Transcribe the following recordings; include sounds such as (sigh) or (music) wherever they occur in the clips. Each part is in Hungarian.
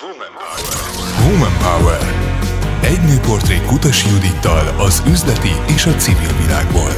Woman Power. Woman Power. Egy nőportré Kutas Judittal az üzleti és a civil világból.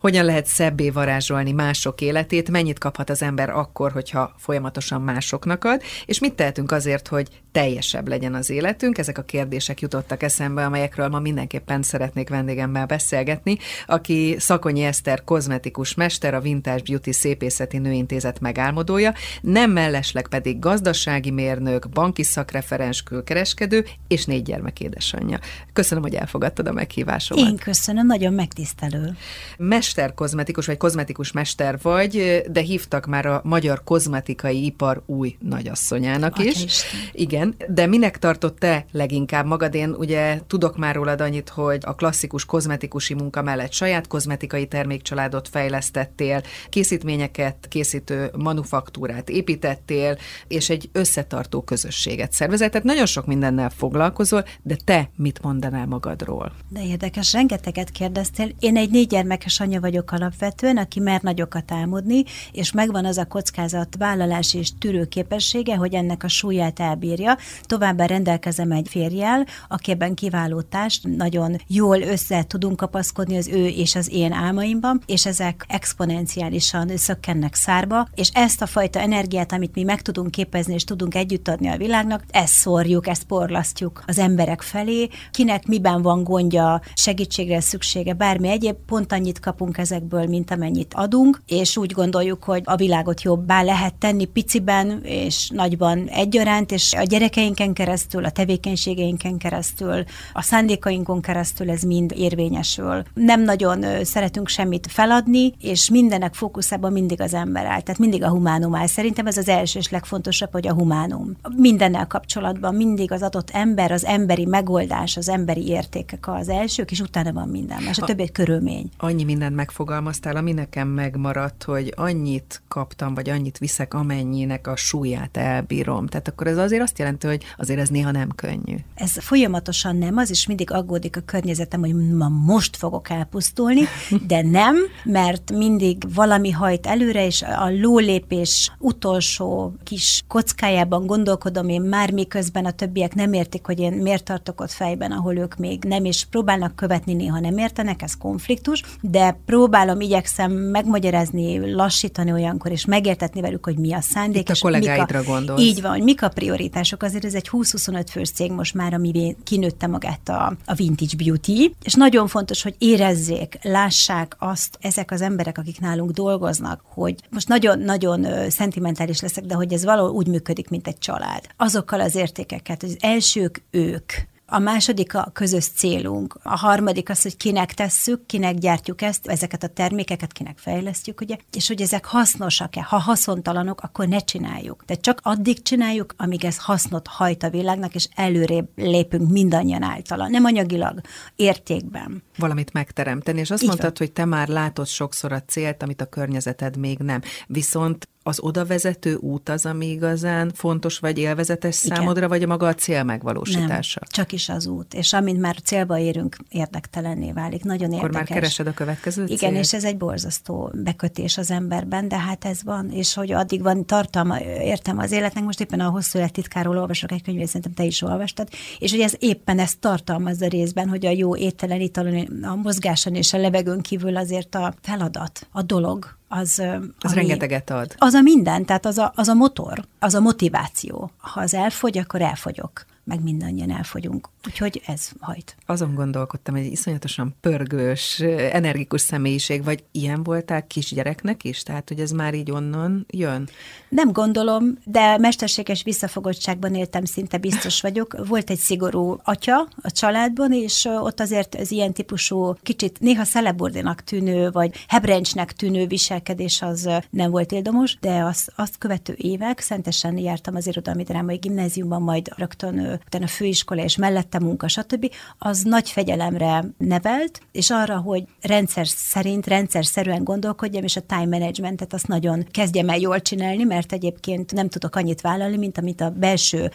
Hogyan lehet szebbé varázsolni mások életét, mennyit kaphat az ember akkor, hogyha folyamatosan másoknak ad, és mit tehetünk azért, hogy teljesebb legyen az életünk? Ezek a kérdések jutottak eszembe, amelyekről ma mindenképpen szeretnék vendégemmel beszélgetni, aki Szakonyi Eszter kozmetikus mester, a Vintage Beauty Szépészeti Nőintézet megálmodója, nem mellesleg pedig gazdasági mérnök, banki szakreferens külkereskedő és négy gyermek édesanyja. Köszönöm, hogy elfogadtad a meghívásomat. Én köszönöm, nagyon megtisztelő. Mes mester kozmetikus, vagy kozmetikus mester vagy, de hívtak már a magyar kozmetikai ipar új nagyasszonyának Atya is. Isten. Igen, de minek tartott te leginkább magad? Én ugye tudok már rólad annyit, hogy a klasszikus kozmetikusi munka mellett saját kozmetikai termékcsaládot fejlesztettél, készítményeket készítő manufaktúrát építettél, és egy összetartó közösséget szervezett. Tehát nagyon sok mindennel foglalkozol, de te mit mondanál magadról? De érdekes, rengeteget kérdeztél. Én egy négy gyermekes anya vagyok alapvetően, aki mer nagyokat álmodni, és megvan az a kockázat vállalás és tűrő képessége, hogy ennek a súlyát elbírja. Továbbá rendelkezem egy férjel, aki ebben kiváló társ, nagyon jól össze tudunk kapaszkodni az ő és az én álmaimban, és ezek exponenciálisan szökkennek szárba, és ezt a fajta energiát, amit mi meg tudunk képezni és tudunk együtt adni a világnak, ezt szórjuk, ezt porlasztjuk az emberek felé, kinek miben van gondja, segítségre szüksége, bármi egyéb, pont annyit kapunk kapunk ezekből, mint amennyit adunk, és úgy gondoljuk, hogy a világot jobbá lehet tenni piciben és nagyban egyaránt, és a gyerekeinken keresztül, a tevékenységeinken keresztül, a szándékainkon keresztül ez mind érvényesül. Nem nagyon szeretünk semmit feladni, és mindenek fókuszában mindig az ember áll, tehát mindig a humánum áll. Szerintem ez az első és legfontosabb, hogy a humánum. Mindennel kapcsolatban mindig az adott ember, az emberi megoldás, az emberi értékek az elsők, és utána van minden és a, a többi egy körülmény. Annyi minden megfogalmaztál, ami nekem megmaradt, hogy annyit kaptam, vagy annyit viszek, amennyinek a súlyát elbírom. Tehát akkor ez azért azt jelenti, hogy azért ez néha nem könnyű. Ez folyamatosan nem, az is mindig aggódik a környezetem, hogy ma most fogok elpusztulni, de nem, mert mindig valami hajt előre, és a lólépés utolsó kis kockájában gondolkodom én már, miközben a többiek nem értik, hogy én miért tartok ott fejben, ahol ők még nem, és próbálnak követni, néha nem értenek, ez konfliktus, de próbálom, igyekszem megmagyarázni, lassítani olyankor, és megértetni velük, hogy mi a szándék. Itt a kollégáidra gondolsz. Így van, hogy mik a prioritások. Azért ez egy 20-25 fős cég most már, ami kinőtte magát a, a Vintage Beauty, és nagyon fontos, hogy érezzék, lássák azt ezek az emberek, akik nálunk dolgoznak, hogy most nagyon-nagyon szentimentális leszek, de hogy ez valahol úgy működik, mint egy család. Azokkal az értékeket, hogy az elsők ők, a második a közös célunk. A harmadik az, hogy kinek tesszük, kinek gyártjuk ezt, ezeket a termékeket, kinek fejlesztjük, ugye, és hogy ezek hasznosak-e. Ha haszontalanok, akkor ne csináljuk. De csak addig csináljuk, amíg ez hasznot hajt a világnak, és előrébb lépünk mindannyian általa. Nem anyagilag, értékben. Valamit megteremteni, és azt Így mondtad, van. hogy te már látod sokszor a célt, amit a környezeted még nem. Viszont az oda vezető út az, ami igazán fontos vagy élvezetes Igen. számodra, vagy a maga a cél megvalósítása? Nem, csak is az út. És amint már célba érünk, érdektelenné válik. Nagyon Akkor érdekes. már keresed a következő cél? Igen, és ez egy borzasztó bekötés az emberben, de hát ez van, és hogy addig van tartalma, értem az életnek, most éppen a hosszú élettitkáról olvasok egy könyvét, szerintem te is olvastad, és hogy ez éppen ezt tartalmazza részben, hogy a jó ételen, italon, a mozgáson és a levegőn kívül azért a feladat, a dolog, az... Az ami, rengeteget ad. Az a minden, tehát az a, az a motor, az a motiváció. Ha az elfogy, akkor elfogyok meg mindannyian elfogyunk. Úgyhogy ez hajt. Azon gondolkodtam, hogy egy iszonyatosan pörgős, energikus személyiség, vagy ilyen voltál kisgyereknek is? Tehát, hogy ez már így onnan jön? Nem gondolom, de mesterséges visszafogottságban éltem, szinte biztos vagyok. Volt egy szigorú atya a családban, és ott azért az ilyen típusú, kicsit néha szelebordinak tűnő, vagy hebrencsnek tűnő viselkedés az nem volt éldomos, de azt, azt követő évek szentesen jártam az irodalmi drámai gimnáziumban, majd rögtön utána főiskola és mellette munka, stb., az nagy fegyelemre nevelt, és arra, hogy rendszer szerint, rendszer szerűen gondolkodjam, és a time managementet azt nagyon kezdjem el jól csinálni, mert egyébként nem tudok annyit vállalni, mint amit a belső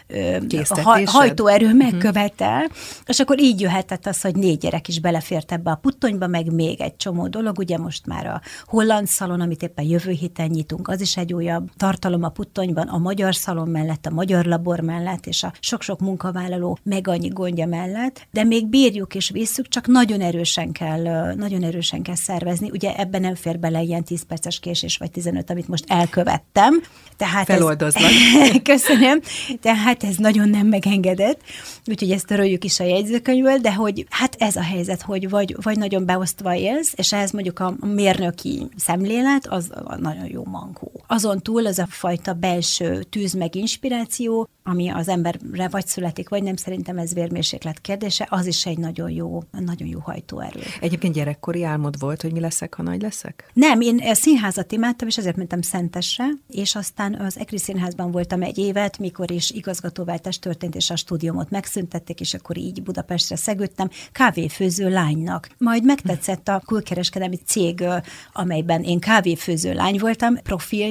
ha, hajtóerő mhm. megkövetel, uh-huh. és akkor így jöhetett az, hogy négy gyerek is belefért ebbe a puttonyba, meg még egy csomó dolog, ugye most már a holland szalon, amit éppen jövő héten nyitunk, az is egy újabb tartalom a puttonyban, a magyar szalon mellett, a magyar labor mellett, és a sok-sok munkavállaló meg annyi gondja mellett, de még bírjuk és visszük, csak nagyon erősen kell, nagyon erősen kell szervezni. Ugye ebben nem fér bele ilyen 10 perces késés vagy 15, amit most elkövettem. Tehát Feloldozlak. Ez, (laughs) köszönöm. Tehát ez nagyon nem megengedett, úgyhogy ezt töröljük is a jegyzőkönyvből, de hogy hát ez a helyzet, hogy vagy, vagy nagyon beosztva élsz, és ehhez mondjuk a mérnöki szemlélet, az nagyon jó mankó. Azon túl az a fajta belső tűz meg inspiráció, ami az emberre vagy születik, vagy nem, szerintem ez vérmérséklet kérdése, az is egy nagyon jó, nagyon jó hajtóerő. Egyébként gyerekkori álmod volt, hogy mi leszek, ha nagy leszek? Nem, én színházat imádtam, és ezért mentem Szentesre, és aztán az Ekri Színházban voltam egy évet, mikor is igazgatóváltás történt, és a stúdiumot megszüntették, és akkor így Budapestre szegődtem kávéfőző lánynak. Majd megtetszett a külkereskedelmi cég, amelyben én kávéfőző lány voltam,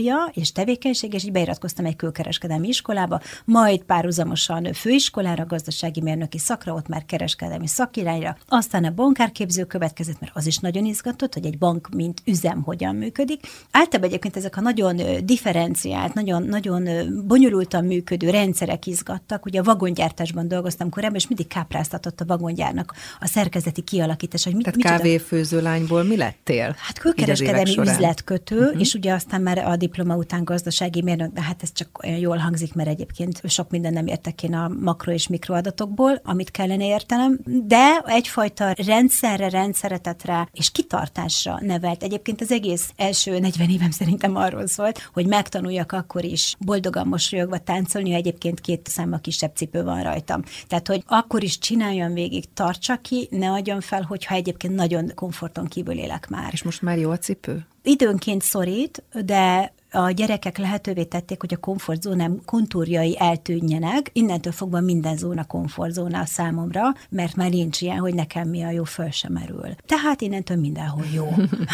profilja és tevékenység, és így beiratkoztam egy külkereskedelmi iskolába, majd párhuzamosan főiskolára, gazdasági mérnöki szakra, ott már kereskedelmi szakirányra, aztán a bankárképző következett, mert az is nagyon izgatott, hogy egy bank, mint üzem hogyan működik. Általában egyébként ezek a nagyon differenciált, nagyon, nagyon bonyolultan működő rendszerek izgattak. Ugye a vagongyártásban dolgoztam korábban, és mindig kápráztatott a vagongyárnak a szerkezeti kialakítás, hogy mit, Tehát mit kávéfőző lányból mi lettél? Hát külkereskedelmi üzletkötő, uh-huh. és ugye aztán már a diploma után gazdasági mérnök, de hát ez csak olyan jól hangzik, mert egyébként sok minden nem értek én a makro és mikroadatokból, amit kellene értenem, de egyfajta rendszerre, rendszeretetre és kitartásra nevelt. Egyébként az egész első 40 évem szerintem arról szólt, hogy megtanuljak akkor is boldogan mosolyogva táncolni, ha egyébként két számba kisebb cipő van rajtam. Tehát, hogy akkor is csináljam végig, tartsa ki, ne adjon fel, hogyha egyébként nagyon komforton kívül élek már. És most már jó a cipő? Időnként szorít, de a gyerekek lehetővé tették, hogy a komfortzónám kontúrjai eltűnjenek, innentől fogva minden zóna komfortzóna a számomra, mert már nincs ilyen, hogy nekem mi a jó, föl sem merül. Tehát innentől mindenhol jó.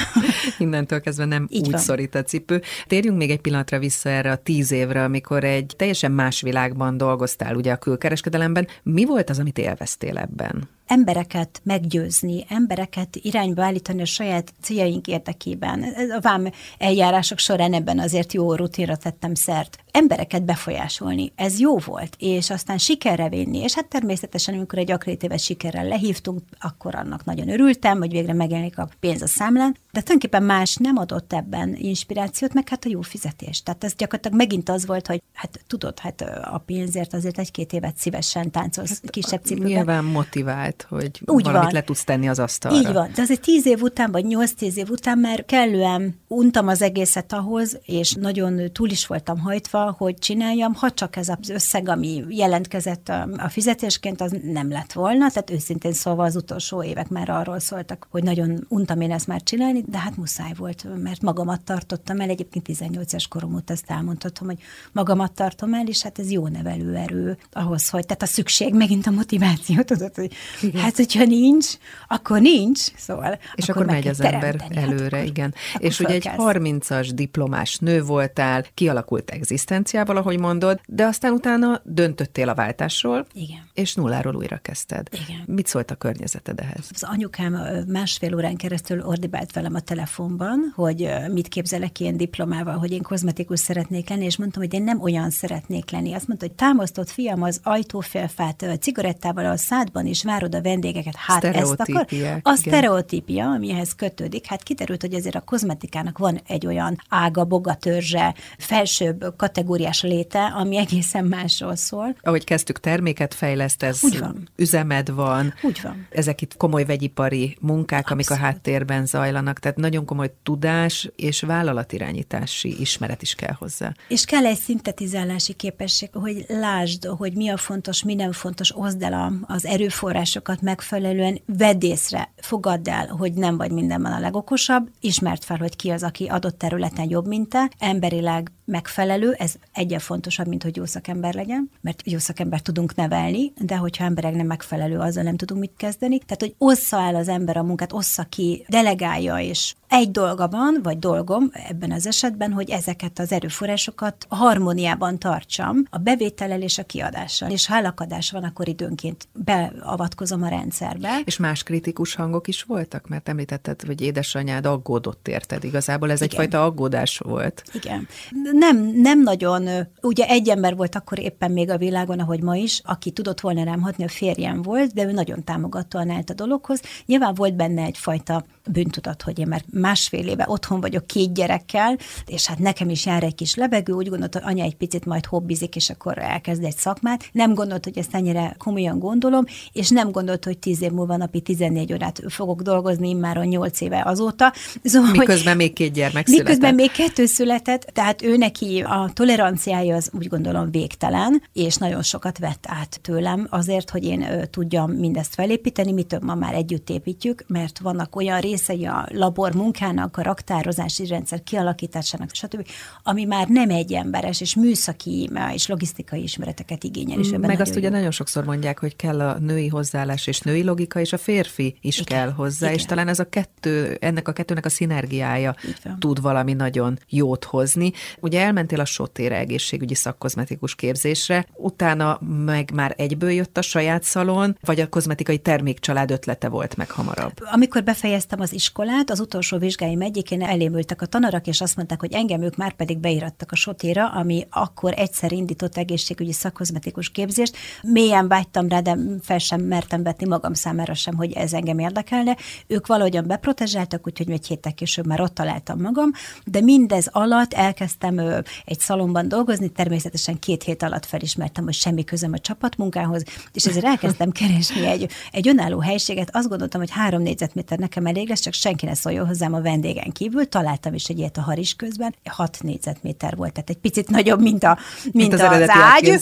(laughs) innentől kezdve nem Így úgy van. szorít a cipő. Térjünk még egy pillanatra vissza erre a tíz évre, amikor egy teljesen más világban dolgoztál, ugye a külkereskedelemben. Mi volt az, amit élveztél ebben? Embereket meggyőzni, embereket irányba állítani a saját céljaink érdekében. A vám eljárások során ebben azért jó rutinra tettem szert. Embereket befolyásolni, ez jó volt, és aztán sikerre vinni, és hát természetesen, amikor egy akrétéves sikerrel lehívtunk, akkor annak nagyon örültem, hogy végre megjelenik a pénz a számlán, de tulajdonképpen más nem adott ebben inspirációt, meg hát a jó fizetés. Tehát ez gyakorlatilag megint az volt, hogy hát tudod, hát a pénzért azért egy-két évet szívesen táncolsz hát, kisebb cipőben. Nyilván motivált, hogy Úgy valamit van. le tudsz tenni az asztalra. Így van. De azért tíz év után, vagy nyolc-tíz év után már kellően untam az egészet ahhoz, és nagyon túl is voltam hajtva, hogy csináljam, ha csak ez az összeg, ami jelentkezett a, a fizetésként, az nem lett volna. Tehát őszintén szóval az utolsó évek már arról szóltak, hogy nagyon untam én ezt már csinálni, de hát muszáj volt, mert magamat tartottam el. Egyébként 18 es korom óta ezt elmondhatom, hogy magamat tartom el, és hát ez jó nevelőerő ahhoz, hogy tehát a szükség, megint a motiváció, tudod, hogy igen. hát hogyha nincs, akkor nincs, szóval. És akkor, akkor megy az ember hát előre, hát, igen. Akkor és ugye egy 30-as diplomás nő voltál, kialakult egzisztenciával, ahogy mondod, de aztán utána döntöttél a váltásról, igen. és nulláról újra kezdted. Igen. Mit szólt a környezeted ehhez? Az anyukám másfél órán keresztül ordibált velem a telefonban, hogy mit képzelek ilyen diplomával, hogy én kozmetikus szeretnék lenni, és mondtam, hogy én nem olyan szeretnék lenni. Azt mondta, hogy támasztott fiam az ajtófélfát cigarettával a szádban, és várod a vendégeket. Hát ezt akar. A sztereotípia, amihez kötődik, hát kiderült, hogy ezért a kozmetikának van egy olyan ága, bogatörzse, felsőbb kategóriás léte, ami egészen másról szól. Ahogy kezdtük, terméket fejlesztesz, Úgy van. üzemed van. Úgy van. Ezek itt komoly vegyipari munkák, Abszolút. amik a háttérben zajlanak, tehát nagyon komoly tudás és vállalatirányítási ismeret is kell hozzá. És kell egy szintetizálási képesség, hogy lásd, hogy mi a fontos, mi nem fontos, oszd el az erőforrásokat megfelelően, vedd észre, fogadd el, hogy nem vagy mindenben a legokosabb, ismert fel, hogy ki az, aki adott területen jobb, mint te, emberileg megfelelő, ez egyen fontosabb, mint hogy jó szakember legyen, mert jó szakember tudunk nevelni, de hogyha emberek nem megfelelő, azzal nem tudunk mit kezdeni. Tehát, hogy ossza el az ember a munkát, ossza ki, delegálja, és egy dolga van, vagy dolgom ebben az esetben, hogy ezeket az erőforrásokat harmóniában tartsam a bevétellel és a kiadással. És ha elakadás van, akkor időnként beavatkozom a rendszerbe. És más kritikus hangok is voltak? Mert említetted, hogy édesanyád aggódott érted. Igazából ez Igen. egyfajta aggódás volt. Igen. Nem, nem nagyon, ugye egy ember volt akkor éppen még a világon, ahogy ma is, aki tudott volna rám hatni, a férjem volt, de ő nagyon támogatóan állt a dologhoz. Nyilván volt benne egyfajta bűntudat, hogy én már másfél éve otthon vagyok két gyerekkel, és hát nekem is jár egy kis lebegő, úgy gondolt, hogy anya egy picit majd hobbizik, és akkor elkezd egy szakmát. Nem gondolt, hogy ezt ennyire komolyan gondolom, és nem gondolt, hogy tíz év múlva napi 14 órát fogok dolgozni, már a nyolc éve azóta. Szóval, miközben hogy, még két gyermek született. Miközben még kettő született, tehát ő neki a toleranciája az úgy gondolom végtelen, és nagyon sokat vett át tőlem azért, hogy én tudjam mindezt felépíteni, mi több ma már együtt építjük, mert vannak olyan részei a labor munkának, a raktározási rendszer kialakításának, stb., ami már nem egy emberes, és műszaki és logisztikai ismereteket igényel. És Meg azt ugye nagyon sokszor mondják, hogy kell a női hozzáállás és női logika, és a férfi is Igen. kell hozzá, Igen. és talán ez a kettő, ennek a kettőnek a szinergiája tud valami nagyon jót hozni. Ugye elmentél a Sotére egészségügyi szakkozmetikus képzésre, utána meg már egyből jött a saját szalon, vagy a kozmetikai termékcsalád ötlete volt meg hamarabb? Amikor befejeztem az iskolát, az utolsó vizsgáim egyikén elémültek a tanarak, és azt mondták, hogy engem ők már pedig beirattak a sotéra, ami akkor egyszer indított egészségügyi szakkozmetikus képzést. Mélyen vágytam rá, de fel sem mertem vetni magam számára sem, hogy ez engem érdekelne. Ők valahogyan beprotezsáltak, úgyhogy egy héttel később már ott találtam magam, de mindez alatt elkezdtem egy szalomban dolgozni, természetesen két hét alatt felismertem, hogy semmi közöm a csapatmunkához, és ezért elkezdtem (laughs) keresni egy, egy önálló helységet. Azt gondoltam, hogy három négyzetméter nekem elég lesz, csak senki ne szóljon hozzám a vendégen kívül. Találtam is egy ilyet a Haris közben, 6 négyzetméter volt, tehát egy picit nagyobb, mint, a, mint, mint az, az ágy. (laughs)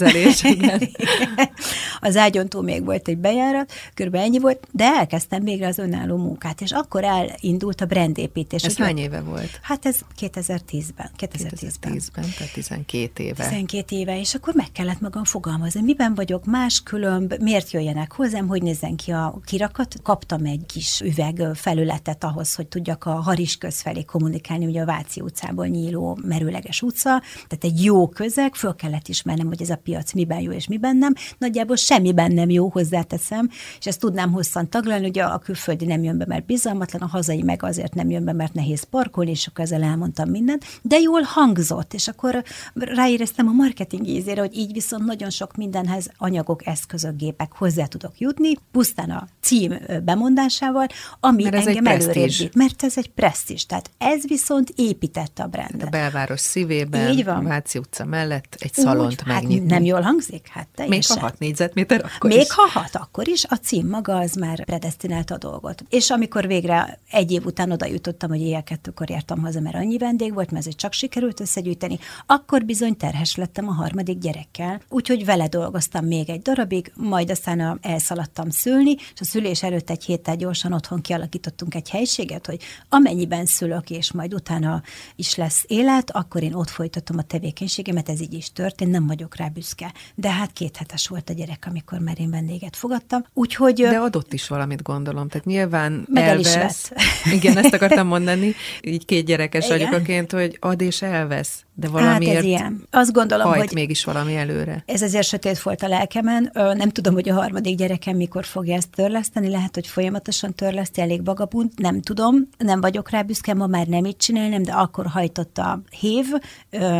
az ágyon túl még volt egy bejárat, körülbelül ennyi volt, de elkezdtem végre az önálló munkát, és akkor elindult a brandépítés. Ez hány éve volt? Hát ez 2010-ben. 2010-ben, 2010-ben tehát 12 éve. 12 éve, és akkor meg kellett magam fogalmazni, miben vagyok más különb, miért jöjjenek hozzám, hogy nézzen ki a kirakat. Kaptam egy kis üveg felületet ahhoz, hogy tudjak a Haris köz felé kommunikálni, ugye a Váci utcából nyíló merőleges utca, tehát egy jó közeg, föl kellett ismernem, hogy ez a piac miben jó és miben nem. Nagyjából semmiben nem jó, hozzáteszem, és ezt tudnám hosszan taglalni, ugye a külföldi nem jön be, mert bizalmatlan, a hazai meg azért nem jön be, mert nehéz parkolni, és akkor ezzel elmondtam mindent, de jól hangzott, és akkor ráéreztem a marketing ízére, hogy így viszont nagyon sok mindenhez anyagok, eszközök, gépek hozzá tudok jutni, pusztán a cím bemondásával, ami mert engem előrébb mert ez egy presztis. Tehát ez viszont építette a brandet. A belváros szívében, Így van. a Váci utca mellett egy szalont Úgy, megnyitni. Hát nem jól hangzik? Hát teljesen. Még ha hat négyzetméter, akkor Még is. ha hat, akkor is. A cím maga az már predestinálta a dolgot. És amikor végre egy év után oda jutottam, hogy éjjel kettőkor jártam haza, mert annyi vendég volt, mert ez csak sikerült összegyűjteni, akkor bizony terhes lettem a harmadik gyerekkel. Úgyhogy vele dolgoztam még egy darabig, majd aztán elszaladtam szülni, és a szülés előtt egy héttel gyorsan otthon kialakítottunk egy helységet, hogy amennyiben szülök, és majd utána is lesz élet, akkor én ott folytatom a tevékenységemet, ez így is történt, nem vagyok rá büszke. De hát két hetes volt a gyerek, amikor már én vendéget fogadtam. Úgyhogy, De adott is valamit gondolom, tehát nyilván meg elvesz. El is vett. Igen, ezt akartam mondani, így két gyerekes anyukaként, hogy ad és elvesz de valamiért hát ez ilyen. Azt gondolom, hajt hogy mégis valami előre. Ez azért sötét volt a lelkemen. Nem tudom, hogy a harmadik gyerekem mikor fogja ezt törleszteni, lehet, hogy folyamatosan törleszti, elég vagabund, nem tudom, nem vagyok rá büszke, ma már nem így csinálnám, de akkor hajtott a hév.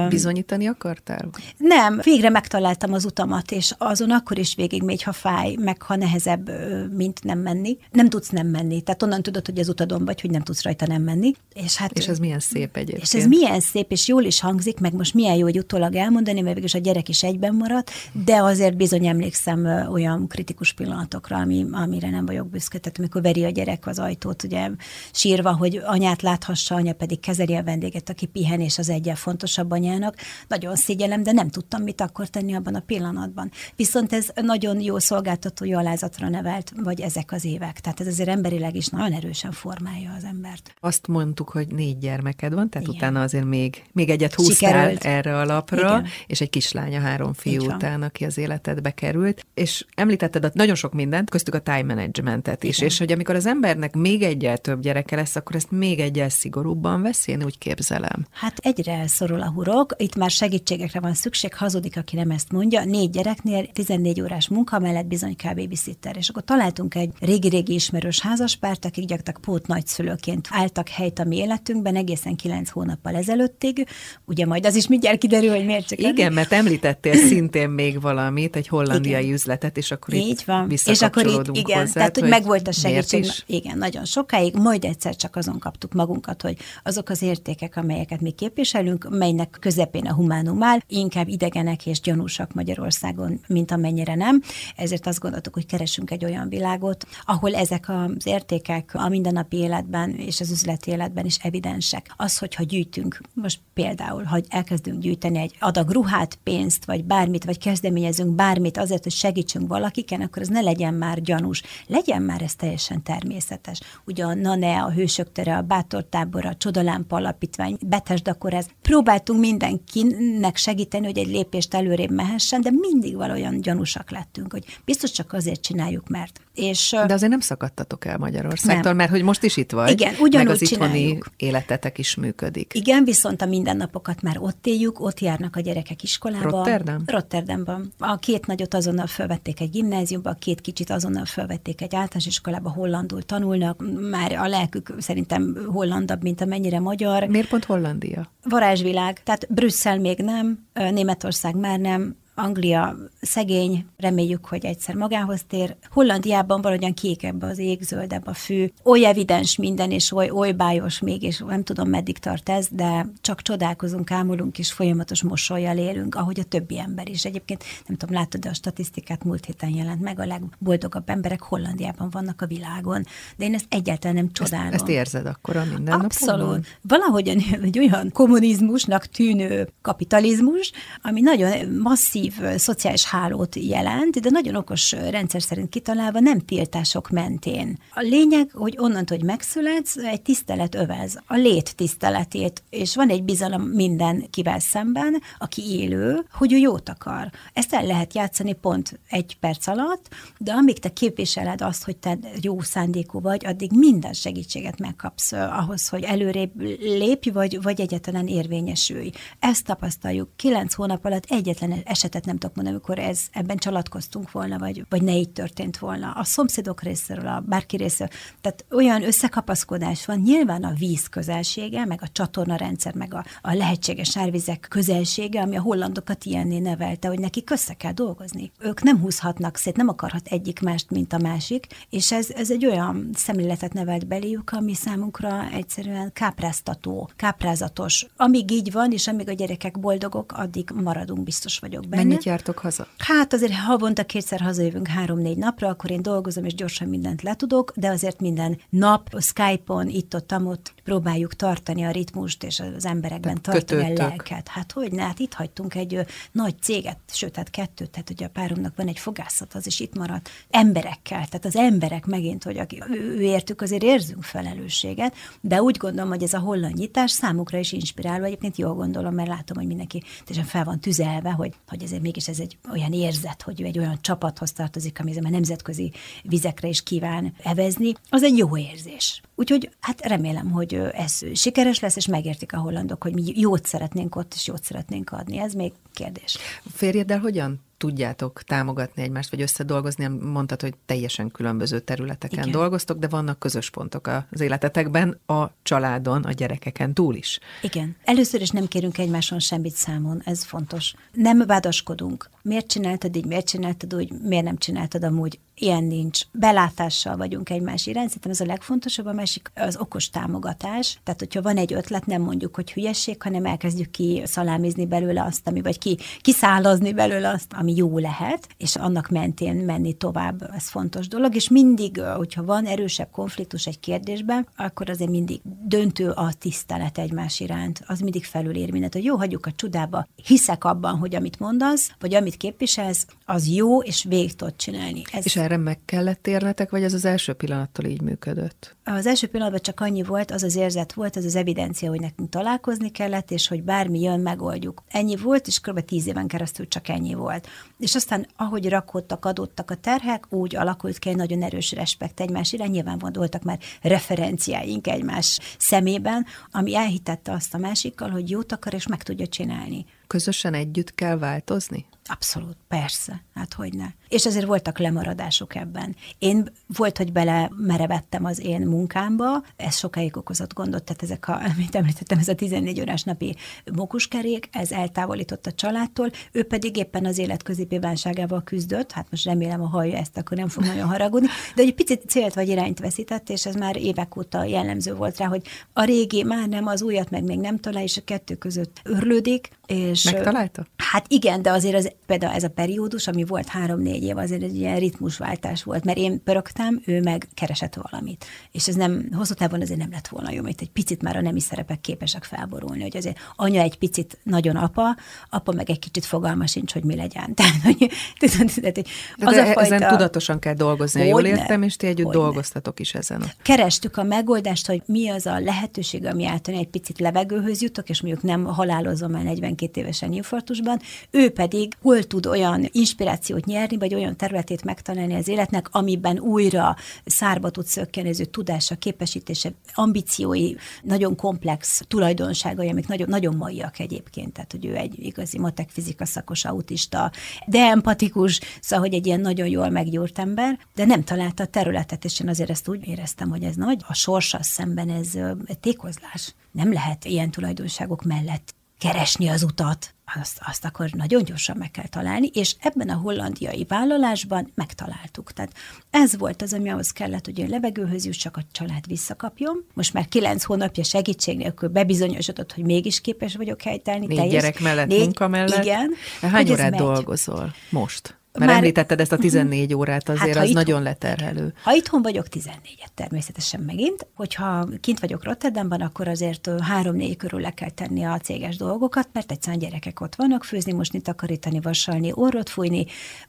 Bizonyítani akartál? Nem, végre megtaláltam az utamat, és azon akkor is végig megy, ha fáj, meg ha nehezebb, mint nem menni. Nem tudsz nem menni, tehát onnan tudod, hogy az utadon vagy, hogy nem tudsz rajta nem menni. És, hát, és ez milyen szép egyébként. És ez milyen szép, és jól is hangzik, hangzik, meg most milyen jó, hogy utólag elmondani, mert végülis a gyerek is egyben maradt, de azért bizony emlékszem olyan kritikus pillanatokra, ami, amire nem vagyok büszke. Tehát amikor veri a gyerek az ajtót, ugye sírva, hogy anyát láthassa, anya pedig kezeli a vendéget, aki pihen, és az egyen fontosabb anyának. Nagyon szégyellem, de nem tudtam mit akkor tenni abban a pillanatban. Viszont ez nagyon jó szolgáltatói alázatra nevelt, vagy ezek az évek. Tehát ez azért emberileg is nagyon erősen formálja az embert. Azt mondtuk, hogy négy gyermeked van, tehát Igen. utána azért még, még egyet húztál sikerült. erre a lapra, Igen. és egy kislánya három fiú után, aki az életedbe került. És említetted a nagyon sok mindent, köztük a time managementet is, Igen. és hogy amikor az embernek még egyel több gyereke lesz, akkor ezt még egyel szigorúbban veszi, én úgy képzelem. Hát egyre elszorul a hurok, itt már segítségekre van szükség, hazudik, aki nem ezt mondja. Négy gyereknél 14 órás munka mellett bizony kell babysitter. És akkor találtunk egy régi-régi ismerős házaspárt, akik gyaktak pót nagyszülőként álltak helyt a mi életünkben egészen kilenc hónappal ezelőttig. Ugye majd az is mindjárt kiderül, hogy miért csak Igen, mert említettél szintén még valamit, egy hollandiai igen. üzletet, és akkor így van. És akkor itt, igen, hozzá, tehát hogy megvolt a segítség. Igen, nagyon sokáig, majd egyszer csak azon kaptuk magunkat, hogy azok az értékek, amelyeket mi képviselünk, melynek közepén a humánum áll, inkább idegenek és gyanúsak Magyarországon, mint amennyire nem. Ezért azt gondoltuk, hogy keresünk egy olyan világot, ahol ezek az értékek a mindennapi életben és az üzleti életben is evidensek. Az, hogyha gyűjtünk, most például, hogy elkezdünk gyűjteni egy adag ruhát, pénzt, vagy bármit, vagy kezdeményezünk bármit azért, hogy segítsünk valakiken, akkor ez ne legyen már gyanús, legyen már ez teljesen természetes. Ugye a NANE, a Hősök tere, a Bátor tábor, a Csodalámpa alapítvány, Betesd, akkor ez próbáltunk mindenkinek segíteni, hogy egy lépést előrébb mehessen, de mindig valójában gyanúsak lettünk, hogy biztos csak azért csináljuk, mert. És, de azért nem szakadtatok el Magyarországtól, nem. mert hogy most is itt vagy, Igen, ugyanúgy meg az itthoni csináljuk. életetek is működik. Igen, viszont a mindennapokat már ott éljük, ott járnak a gyerekek iskolába. Rotterdam? Rotterdamban. A két nagyot azonnal felvették egy gimnáziumba, a két kicsit azonnal felvették egy általános iskolába, hollandul tanulnak, már a lelkük szerintem hollandabb, mint amennyire magyar. Miért pont Hollandia? Varázsvilág, tehát Brüsszel még nem, Németország már nem, Anglia szegény, reméljük, hogy egyszer magához tér. Hollandiában valahogyan kékebb az ég, zöldebb a fű. Oly evidens minden, és oly, oly bájos még, és nem tudom, meddig tart ez, de csak csodálkozunk, ámulunk, és folyamatos mosolyjal élünk, ahogy a többi ember is. Egyébként nem tudom, látod, de a statisztikát múlt héten jelent meg, a legboldogabb emberek Hollandiában vannak a világon. De én ezt egyáltalán nem csodálom. Ezt, ezt érzed akkor a minden Abszolút. Valahogyan (laughs) egy olyan kommunizmusnak tűnő kapitalizmus, ami nagyon masszív masszív szociális hálót jelent, de nagyon okos rendszer szerint kitalálva nem tiltások mentén. A lényeg, hogy onnantól, hogy megszületsz, egy tisztelet övez, a lét tiszteletét, és van egy bizalom mindenkivel szemben, aki élő, hogy ő jót akar. Ezt el lehet játszani pont egy perc alatt, de amíg te képviseled azt, hogy te jó szándékú vagy, addig minden segítséget megkapsz ahhoz, hogy előrébb lépj, vagy, vagy egyetlen érvényesülj. Ezt tapasztaljuk. Kilenc hónap alatt egyetlen esetet esetet nem tudok mondani, amikor ez, ebben csalatkoztunk volna, vagy, vagy ne így történt volna. A szomszédok részéről, a bárki részéről. Tehát olyan összekapaszkodás van, nyilván a víz közelsége, meg a csatorna rendszer, meg a, a lehetséges árvizek közelsége, ami a hollandokat ilyenné nevelte, hogy neki össze kell dolgozni. Ők nem húzhatnak szét, nem akarhat egyik mást, mint a másik, és ez, ez egy olyan szemléletet nevelt beléjük, ami számunkra egyszerűen kápráztató, káprázatos. Amíg így van, és amíg a gyerekek boldogok, addig maradunk, biztos vagyok benne. Mennyit jártok haza? Hát azért havonta kétszer hazajövünk három-négy napra, akkor én dolgozom, és gyorsan mindent letudok, de azért minden nap Skype-on, itt-ott, ott próbáljuk tartani a ritmust, és az emberekben tehát tartani kötőtök. a lelket. Hát hogy ne, hát itt hagytunk egy ö, nagy céget, sőt, hát kettőt, tehát ugye a páromnak van egy fogászat, az is itt maradt, emberekkel, tehát az emberek megint, hogy aki, ő, ő értük, azért érzünk felelősséget, de úgy gondolom, hogy ez a holland nyitás számukra is inspiráló, egyébként jól gondolom, mert látom, hogy mindenki teljesen fel van tüzelve, hogy, hogy ezért mégis ez egy olyan érzet, hogy ő egy olyan csapathoz tartozik, ami a nemzetközi vizekre is kíván evezni, az egy jó érzés. Úgyhogy hát remélem, hogy ez sikeres lesz, és megértik a hollandok, hogy mi jót szeretnénk ott, és jót szeretnénk adni. Ez még kérdés. Férjeddel hogyan tudjátok támogatni egymást, vagy összedolgozni? Mondtad, hogy teljesen különböző területeken Igen. dolgoztok, de vannak közös pontok az életetekben, a családon, a gyerekeken túl is. Igen. Először is nem kérünk egymáson semmit számon, ez fontos. Nem vádaskodunk. Miért csináltad így, miért csináltad úgy, miért nem csináltad amúgy? Ilyen nincs. Belátással vagyunk egymás irány. Szerintem ez a legfontosabb, a másik az okos támogatás. Tehát, hogyha van egy ötlet, nem mondjuk, hogy hülyeség, hanem elkezdjük ki szalámizni belőle azt, ami, vagy ki, kiszálazni belőle azt, ami jó lehet, és annak mentén menni tovább, ez fontos dolog. És mindig, hogyha van erősebb konfliktus egy kérdésben, akkor azért mindig döntő a tisztelet egymás iránt. Az mindig felülér mindent, hogy jó, hagyjuk a csodába. Hiszek abban, hogy amit mondasz, vagy amit képviselsz, az jó, és végig tudod csinálni. Ez és erre meg kellett térnetek, vagy ez az első pillanattól így működött? Az első pillanatban csak annyi volt, az az érzet volt, az az evidencia, hogy nekünk találkozni kellett, és hogy bármi jön, megoldjuk. Ennyi volt, és kb. tíz éven keresztül csak ennyi volt. És aztán, ahogy rakódtak, adottak a terhek, úgy alakult ki egy nagyon erős respekt egymás irány. Nyilván voltak már referenciáink egymás szemében, ami elhitette azt a másikkal, hogy jót akar, és meg tudja csinálni. Közösen együtt kell változni? Abszolút, persze, hát hogy ne. És azért voltak lemaradások ebben. Én volt, hogy bele merevettem az én munkámba, ez sokáig okozott gondot, tehát ezek a, (laughs) amit említettem, ez a 14 órás napi mokuskerék, ez eltávolított a családtól, ő pedig éppen az élet középébánságával küzdött, hát most remélem, a hallja ezt, akkor nem fog nagyon haragudni, de egy picit célt vagy irányt veszített, és ez már évek óta jellemző volt rá, hogy a régi már nem, az újat meg még nem talál, és a kettő között örlődik. És, Megtalálta? Hát igen, de azért az, például ez a periódus, ami volt három-négy év, azért egy ilyen ritmusváltás volt, mert én pörögtem, ő meg keresett valamit. És ez nem, hosszú távon azért nem lett volna jó, mert egy picit már a nemi szerepek képesek felborulni, hogy azért anya egy picit nagyon apa, apa meg egy kicsit fogalma sincs, hogy mi legyen. (laughs) Tehát, hogy, tudod, tehát, hogy az de a fajta... ezen tudatosan kell dolgozni, jól értem, és ti együtt dolgoztatok is ezen. Kerestük a megoldást, hogy mi az a lehetőség, ami által egy picit levegőhöz jutok, és mondjuk nem halálozom el 42 évesen infarktusban, ő pedig hol tud olyan inspirációt nyerni, vagy olyan területét megtalálni az életnek, amiben újra szárba tud szökkenni az ő tudása, képesítése, ambíciói, nagyon komplex tulajdonságai, amik nagyon, nagyon maiak egyébként, tehát hogy ő egy igazi matek fizika szakos autista, de empatikus, szóval, hogy egy ilyen nagyon jól meggyúrt ember, de nem találta a területet, és én azért ezt úgy éreztem, hogy ez nagy, a sorsa szemben ez tékozlás. Nem lehet ilyen tulajdonságok mellett keresni az utat, azt, azt akkor nagyon gyorsan meg kell találni, és ebben a hollandiai vállalásban megtaláltuk. Tehát ez volt az, ami ahhoz kellett, hogy én levegőhöz jussak, a család visszakapjon. Most már kilenc hónapja segítség nélkül bebizonyosodott, hogy mégis képes vagyok helytelni. Négy teljes, gyerek mellett, négy, munka mellett. Igen. Hány órát dolgozol most? Mert Már, említetted ezt a 14 mhm. órát, azért hát, az itthon, nagyon leterhelő. Ha itthon vagyok, 14-et természetesen megint. Hogyha kint vagyok Rotterdamban, akkor azért 3-4 körül le kell tenni a céges dolgokat, mert egyszerűen gyerekek ott vannak, főzni, mosni, takarítani, vasalni, orrot fújni,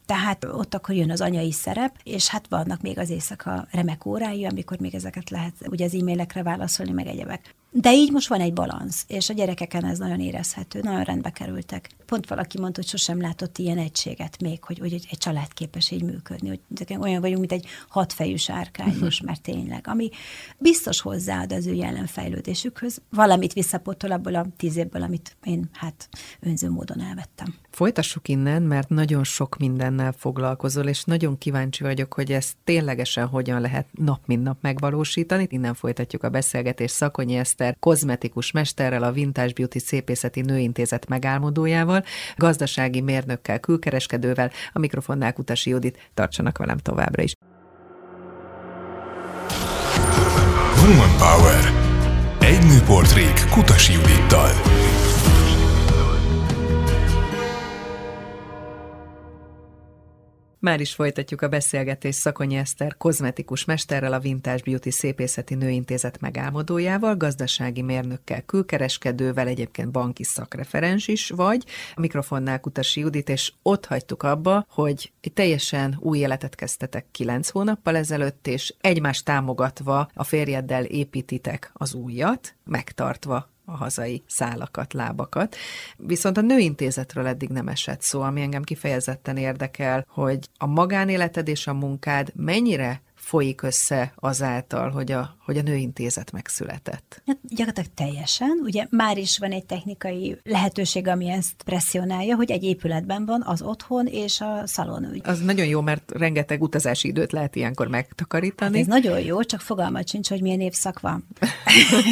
tehát ott akkor jön az anyai szerep, és hát vannak még az éjszaka remek órái, amikor még ezeket lehet ugye az e-mailekre válaszolni, meg egyebek. De így most van egy balansz, és a gyerekeken ez nagyon érezhető, nagyon rendbe kerültek. Pont valaki mondta, hogy sosem látott ilyen egységet még, hogy, hogy egy család képes így működni, hogy olyan vagyunk, mint egy hatfejű sárkány most, mert tényleg, ami biztos hozzáad az ő jelenfejlődésükhöz, valamit visszapotol abból a tíz évből, amit én hát önző módon elvettem. Folytassuk innen, mert nagyon sok mindennel foglalkozol, és nagyon kíváncsi vagyok, hogy ezt ténylegesen hogyan lehet nap mint nap megvalósítani. Innen folytatjuk a beszélgetést Szakonyi Eszter, kozmetikus mesterrel, a Vintage Beauty Szépészeti Nőintézet megálmodójával, gazdasági mérnökkel, külkereskedővel, a mikrofonnál Kutasi Judit. Tartsanak velem továbbra is. Woman Power. Egy nőportrék Kutasi Judittal. Már is folytatjuk a beszélgetést Szakonyi Eszter kozmetikus mesterrel, a Vintage Beauty Szépészeti Nőintézet megálmodójával, gazdasági mérnökkel, külkereskedővel, egyébként banki szakreferens is vagy. A mikrofonnál Kutasi Judit, és ott hagytuk abba, hogy egy teljesen új életet kezdtetek kilenc hónappal ezelőtt, és egymást támogatva a férjeddel építitek az újat, megtartva a hazai szálakat, lábakat. Viszont a nőintézetről eddig nem esett szó, ami engem kifejezetten érdekel, hogy a magánéleted és a munkád mennyire folyik össze azáltal, hogy a, hogy a nőintézet megszületett? Hát gyakorlatilag teljesen. Ugye már is van egy technikai lehetőség, ami ezt presszionálja, hogy egy épületben van az otthon és a szalon. Az nagyon jó, mert rengeteg utazási időt lehet ilyenkor megtakarítani. Hát ez nagyon jó, csak fogalmat sincs, hogy milyen évszak van.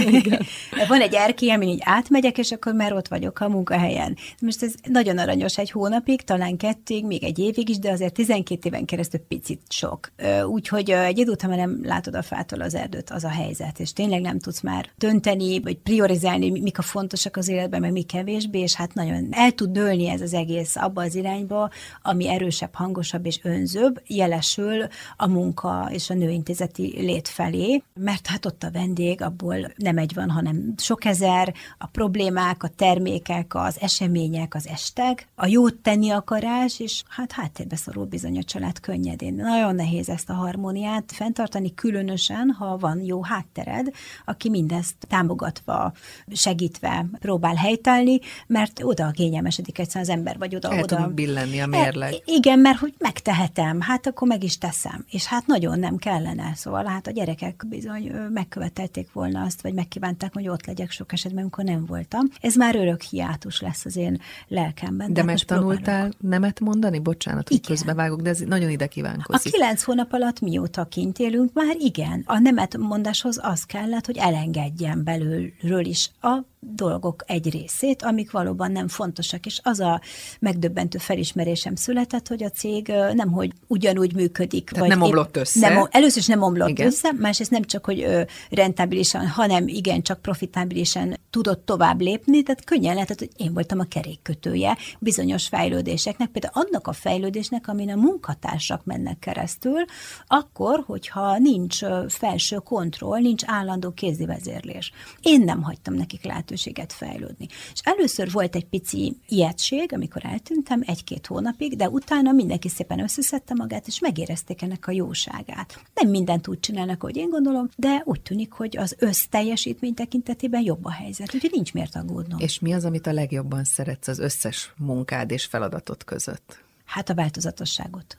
(laughs) van egy erkély, amin így átmegyek, és akkor már ott vagyok a munkahelyen. Most ez nagyon aranyos egy hónapig, talán kettőig, még egy évig is, de azért 12 éven keresztül picit sok. Úgyhogy egy idő után nem látod a fától az erdőt, az a helyzet, és tényleg nem tudsz már dönteni, vagy priorizálni, mik a fontosak az életben, meg mi kevésbé, és hát nagyon el tud dőlni ez az egész abba az irányba, ami erősebb, hangosabb és önzőbb, jelesül a munka és a nőintézeti lét felé, mert hát ott a vendég, abból nem egy van, hanem sok ezer, a problémák, a termékek, az események, az estek, a jót tenni akarás, és hát háttérbe szorul bizony a család könnyedén. Nagyon nehéz ezt a harmóniát fenntartani, különösen, ha van jó háttered, aki mindezt támogatva, segítve próbál helytállni, mert oda kényelmesedik egyszerűen az ember, vagy oda, El oda. billenni a mérleg. E, igen, mert hogy megtehetem, hát akkor meg is teszem. És hát nagyon nem kellene. Szóval hát a gyerekek bizony megkövetelték volna azt, vagy megkívánták, hogy ott legyek sok esetben, amikor nem voltam. Ez már örök hiátus lesz az én lelkemben. De megtanultál nemet mondani? Bocsánat, hogy közbevágok, de ez nagyon ide kívánkozik. A kilenc hónap alatt mióta kint élünk, már igen. A nemet mondáshoz az kellett, hogy elengedjen belülről is a dolgok egy részét, amik valóban nem fontosak, és az a megdöbbentő felismerésem született, hogy a cég nem, hogy ugyanúgy működik. Tehát vagy nem omlott össze. Nem, először is nem omlott igen. össze, másrészt nem csak, hogy rentábilisan, hanem igen, csak profitábilisan tudott tovább lépni, tehát könnyen lehetett, hogy én voltam a kerékkötője bizonyos fejlődéseknek, például annak a fejlődésnek, amin a munkatársak mennek keresztül, akkor, hogyha nincs felső kontroll, nincs állandó kézi vezérlés. Én nem hagytam nekik lehetőséget fejlődni. És először volt egy pici ijegység, amikor eltűntem, egy-két hónapig, de utána mindenki szépen összeszedte magát, és megérezték ennek a jóságát. Nem mindent úgy csinálnak, ahogy én gondolom, de úgy tűnik, hogy az összteljesítmény tekintetében jobb a helyzet, úgyhogy nincs miért aggódnom. És mi az, amit a legjobban szeretsz az összes munkád és feladatot között? Hát a változatosságot.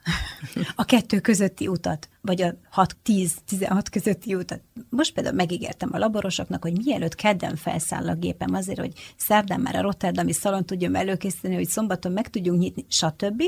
A kettő közötti utat vagy a 6-10-16 közötti utat. Most például megígértem a laborosoknak, hogy mielőtt kedden felszáll a gépem azért, hogy szerdán már a Rotterdami szalon tudjam előkészíteni, hogy szombaton meg tudjunk nyitni, stb.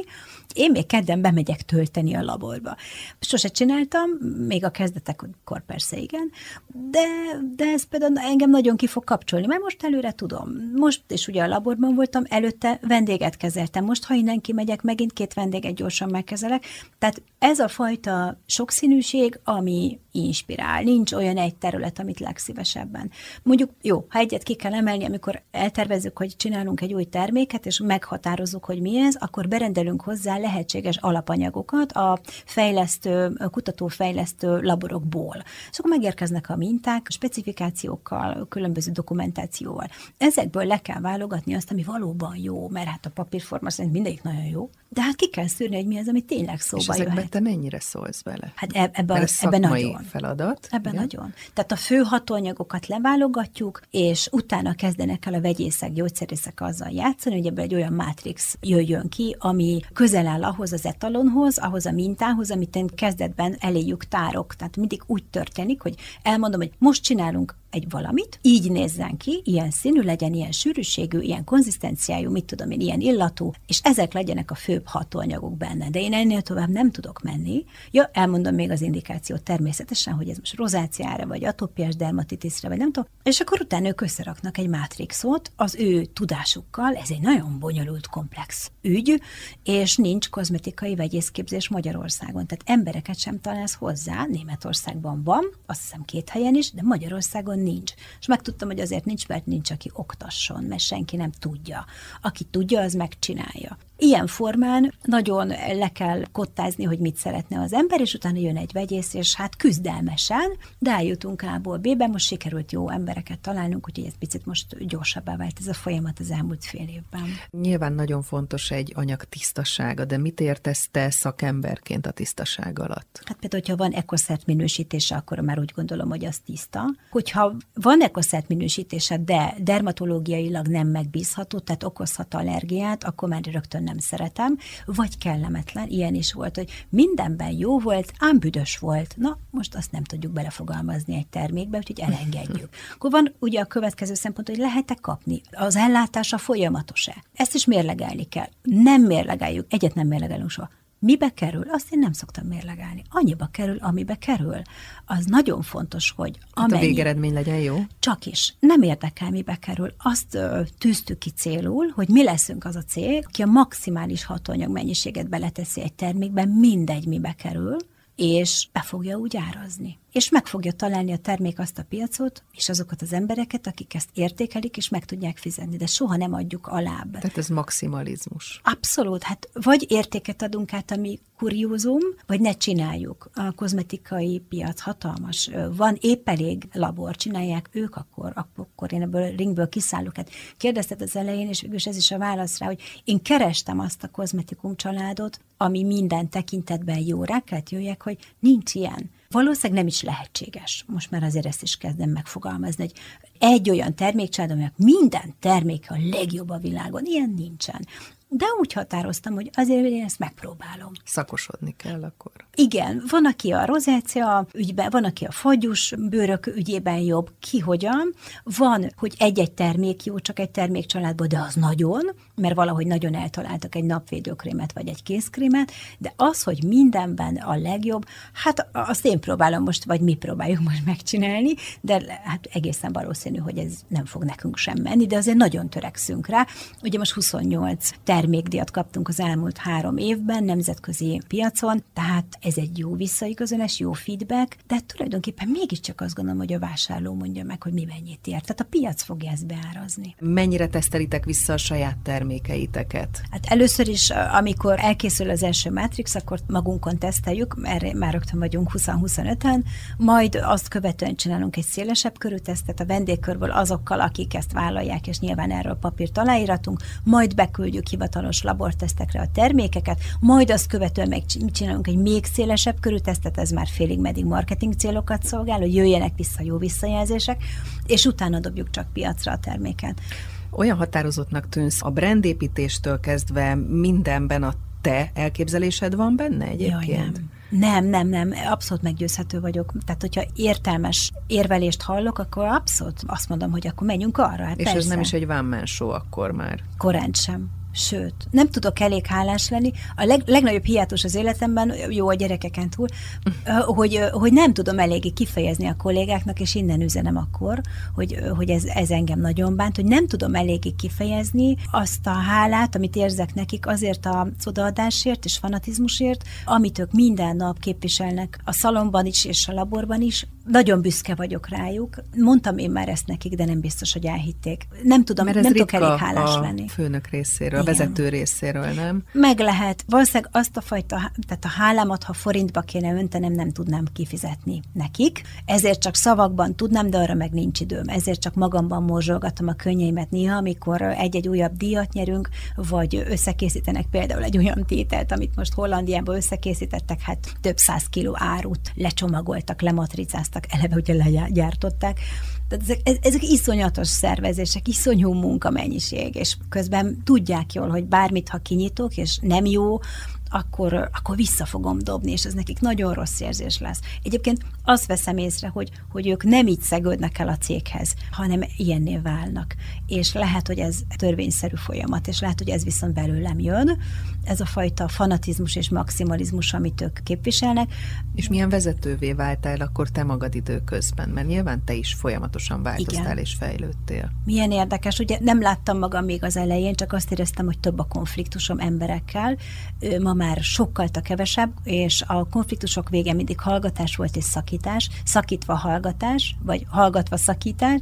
Én még kedden bemegyek tölteni a laborba. Sose csináltam, még a kezdetekkor persze igen, de, de ez például engem nagyon ki fog kapcsolni, mert most előre tudom. Most is ugye a laborban voltam, előtte vendéget kezeltem. Most, ha innen kimegyek, megint két vendéget gyorsan megkezelek. Tehát ez a fajta sokszínűség, ami inspirál. Nincs olyan egy terület, amit legszívesebben. Mondjuk, jó, ha egyet ki kell emelni, amikor eltervezzük, hogy csinálunk egy új terméket, és meghatározzuk, hogy mi ez, akkor berendelünk hozzá lehetséges alapanyagokat a fejlesztő, a kutatófejlesztő laborokból. És akkor megérkeznek a minták, specifikációkkal, különböző dokumentációval. Ezekből le kell válogatni azt, ami valóban jó, mert hát a papírforma szerint mindegyik nagyon jó, de hát ki kell szűrni, hogy mi az, ami tényleg szóba és jöhet. te mennyire szólsz bele? Hát ebben, ebben nagyon. feladat. Ebben igen? nagyon. Tehát a fő hatóanyagokat leválogatjuk, és utána kezdenek el a vegyészek, gyógyszerészek azzal játszani, hogy ebből egy olyan mátrix jöjjön ki, ami közel áll ahhoz az etalonhoz, ahhoz a mintához, amit én kezdetben eléjük tárok. Tehát mindig úgy történik, hogy elmondom, hogy most csinálunk egy valamit, így nézzen ki, ilyen színű legyen, ilyen sűrűségű, ilyen konzisztenciájú, mit tudom én, ilyen illatú, és ezek legyenek a főbb hatóanyagok benne. De én ennél tovább nem tudok menni. Ja, elmondom még az indikációt természetesen, hogy ez most rozáciára, vagy atópiás dermatitiszre, vagy nem tudom, és akkor utána ők összeraknak egy mátrixot az ő tudásukkal, ez egy nagyon bonyolult, komplex ügy, és nincs kozmetikai vegyészképzés Magyarországon. Tehát embereket sem találsz hozzá, Németországban van, azt hiszem két helyen is, de Magyarországon nincs. És megtudtam, hogy azért nincs, mert nincs, aki oktasson, mert senki nem tudja. Aki tudja, az megcsinálja. Ilyen formán nagyon le kell kottázni, hogy mit szeretne az ember, és utána jön egy vegyész, és hát küzdelmesen, de eljutunk A-ból B-be, most sikerült jó embereket találnunk, úgyhogy ez picit most gyorsabbá vált ez a folyamat az elmúlt fél évben. Nyilván nagyon fontos egy anyag tisztasága, de mit értesz te szakemberként a tisztaság alatt? Hát például, hogyha van ekoszert minősítése, akkor már úgy gondolom, hogy az tiszta. Hogyha van ekoszert minősítése, de dermatológiailag nem megbízható, tehát okozhat allergiát, akkor már rögtön nem szeretem, vagy kellemetlen, ilyen is volt, hogy mindenben jó volt, ám büdös volt. Na, most azt nem tudjuk belefogalmazni egy termékbe, úgyhogy elengedjük. Akkor van ugye a következő szempont, hogy lehet-e kapni? Az ellátása folyamatos-e? Ezt is mérlegelni kell. Nem mérlegeljük, egyet nem mérlegelünk soha Mibe kerül? Azt én nem szoktam mérlegelni. Annyiba kerül, amibe kerül. Az nagyon fontos, hogy amennyi... Hát a végeredmény legyen jó? Csak is. Nem érdekel, mibe kerül. Azt ö, tűztük ki célul, hogy mi leszünk az a cég, aki a maximális hatóanyag mennyiséget beleteszi egy termékben, mindegy, mibe kerül, és be fogja úgy árazni. És meg fogja találni a termék azt a piacot, és azokat az embereket, akik ezt értékelik, és meg tudják fizetni, de soha nem adjuk alább. Tehát ez maximalizmus. Abszolút, hát vagy értéket adunk át, ami kuriózum, vagy ne csináljuk. A kozmetikai piac hatalmas. Van épp elég labor, csinálják ők, akkor, akkor én ebből ringből kiszállok. Hát kérdezted az elején, és végülis ez is a válasz rá, hogy én kerestem azt a kozmetikum családot, ami minden tekintetben jó. Rá kellett jöjjek, hogy nincs ilyen. Valószínűleg nem is lehetséges. Most már azért ezt is kezdem megfogalmazni, hogy egy olyan termékcsalád, aminek minden terméke a legjobb a világon, ilyen nincsen. De úgy határoztam, hogy azért én ezt megpróbálom. Szakosodni kell akkor. Igen, van, aki a rozácia ügyben, van, aki a fagyus bőrök ügyében jobb, ki hogyan. Van, hogy egy-egy termék jó, csak egy termékcsaládban, de az nagyon, mert valahogy nagyon eltaláltak egy napvédőkrémet vagy egy kézkrémet, de az, hogy mindenben a legjobb, hát azt én próbálom most, vagy mi próbáljuk most megcsinálni, de hát egészen valószínű, hogy ez nem fog nekünk sem menni, de azért nagyon törekszünk rá. Ugye most 28 termékdiat kaptunk az elmúlt három évben nemzetközi piacon, tehát ez egy jó visszaigazolás, jó feedback, de tulajdonképpen mégiscsak azt gondolom, hogy a vásárló mondja meg, hogy mi mennyit ér. Tehát a piac fogja ezt beárazni. Mennyire tesztelitek vissza a saját termékeiteket? Hát először is, amikor elkészül az első Matrix, akkor magunkon teszteljük, erre már rögtön vagyunk 20-25-en, majd azt követően csinálunk egy szélesebb körű tesztet a vendégkörből azokkal, akik ezt vállalják, és nyilván erről papírt aláíratunk, majd beküldjük hivatalos labortesztekre a termékeket, majd azt követően meg csinálunk egy még szélesebb körű tesztet, ez már félig meddig marketing célokat szolgál, hogy jöjjenek vissza jó visszajelzések, és utána dobjuk csak piacra a terméket. Olyan határozottnak tűnsz, a brandépítéstől kezdve mindenben a te elképzelésed van benne egyébként? Jaj, nem. Nem, nem, nem, abszolút meggyőzhető vagyok. Tehát, hogyha értelmes érvelést hallok, akkor abszolút azt mondom, hogy akkor menjünk arra. Hát És persze. ez nem is egy show akkor már? Korán sem. Sőt, nem tudok elég hálás lenni. A leg, legnagyobb hiátus az életemben, jó a gyerekeken túl, hogy, hogy nem tudom eléggé kifejezni a kollégáknak, és innen üzenem akkor, hogy, hogy ez, ez engem nagyon bánt, hogy nem tudom eléggé kifejezni azt a hálát, amit érzek nekik azért a odaadásért és fanatizmusért, amit ők minden nap képviselnek a szalomban is és a laborban is, nagyon büszke vagyok rájuk. Mondtam én már ezt nekik, de nem biztos, hogy elhitték. Nem tudom, Mert ez nem tudok elég hálás a lenni. főnök részéről, Igen. a vezető részéről, nem? Meg lehet. Valószínűleg azt a fajta, tehát a hálámat, ha forintba kéne öntenem, nem tudnám kifizetni nekik. Ezért csak szavakban tudnám, de arra meg nincs időm. Ezért csak magamban morzsolgatom a könnyeimet néha, amikor egy-egy újabb díjat nyerünk, vagy összekészítenek például egy olyan tételt, amit most Hollandiában összekészítettek, hát több száz kiló árut lecsomagoltak, lematricáztak gyártottak, eleve ugye legyártották. Tehát ezek, ezek iszonyatos szervezések, iszonyú munkamennyiség, és közben tudják jól, hogy bármit, ha kinyitok, és nem jó, akkor, akkor vissza fogom dobni, és ez nekik nagyon rossz érzés lesz. Egyébként azt veszem észre, hogy, hogy ők nem így szegődnek el a céghez, hanem ilyenné válnak. És lehet, hogy ez törvényszerű folyamat, és lehet, hogy ez viszont belőlem jön, ez a fajta fanatizmus és maximalizmus, amit ők képviselnek. És milyen vezetővé váltál akkor te magad időközben? Mert nyilván te is folyamatosan változtál Igen. és fejlődtél. Milyen érdekes, ugye nem láttam magam még az elején, csak azt éreztem, hogy több a konfliktusom emberekkel. Ma már sokkal kevesebb, és a konfliktusok vége mindig hallgatás volt és szakítás, szakítva hallgatás, vagy hallgatva szakítás,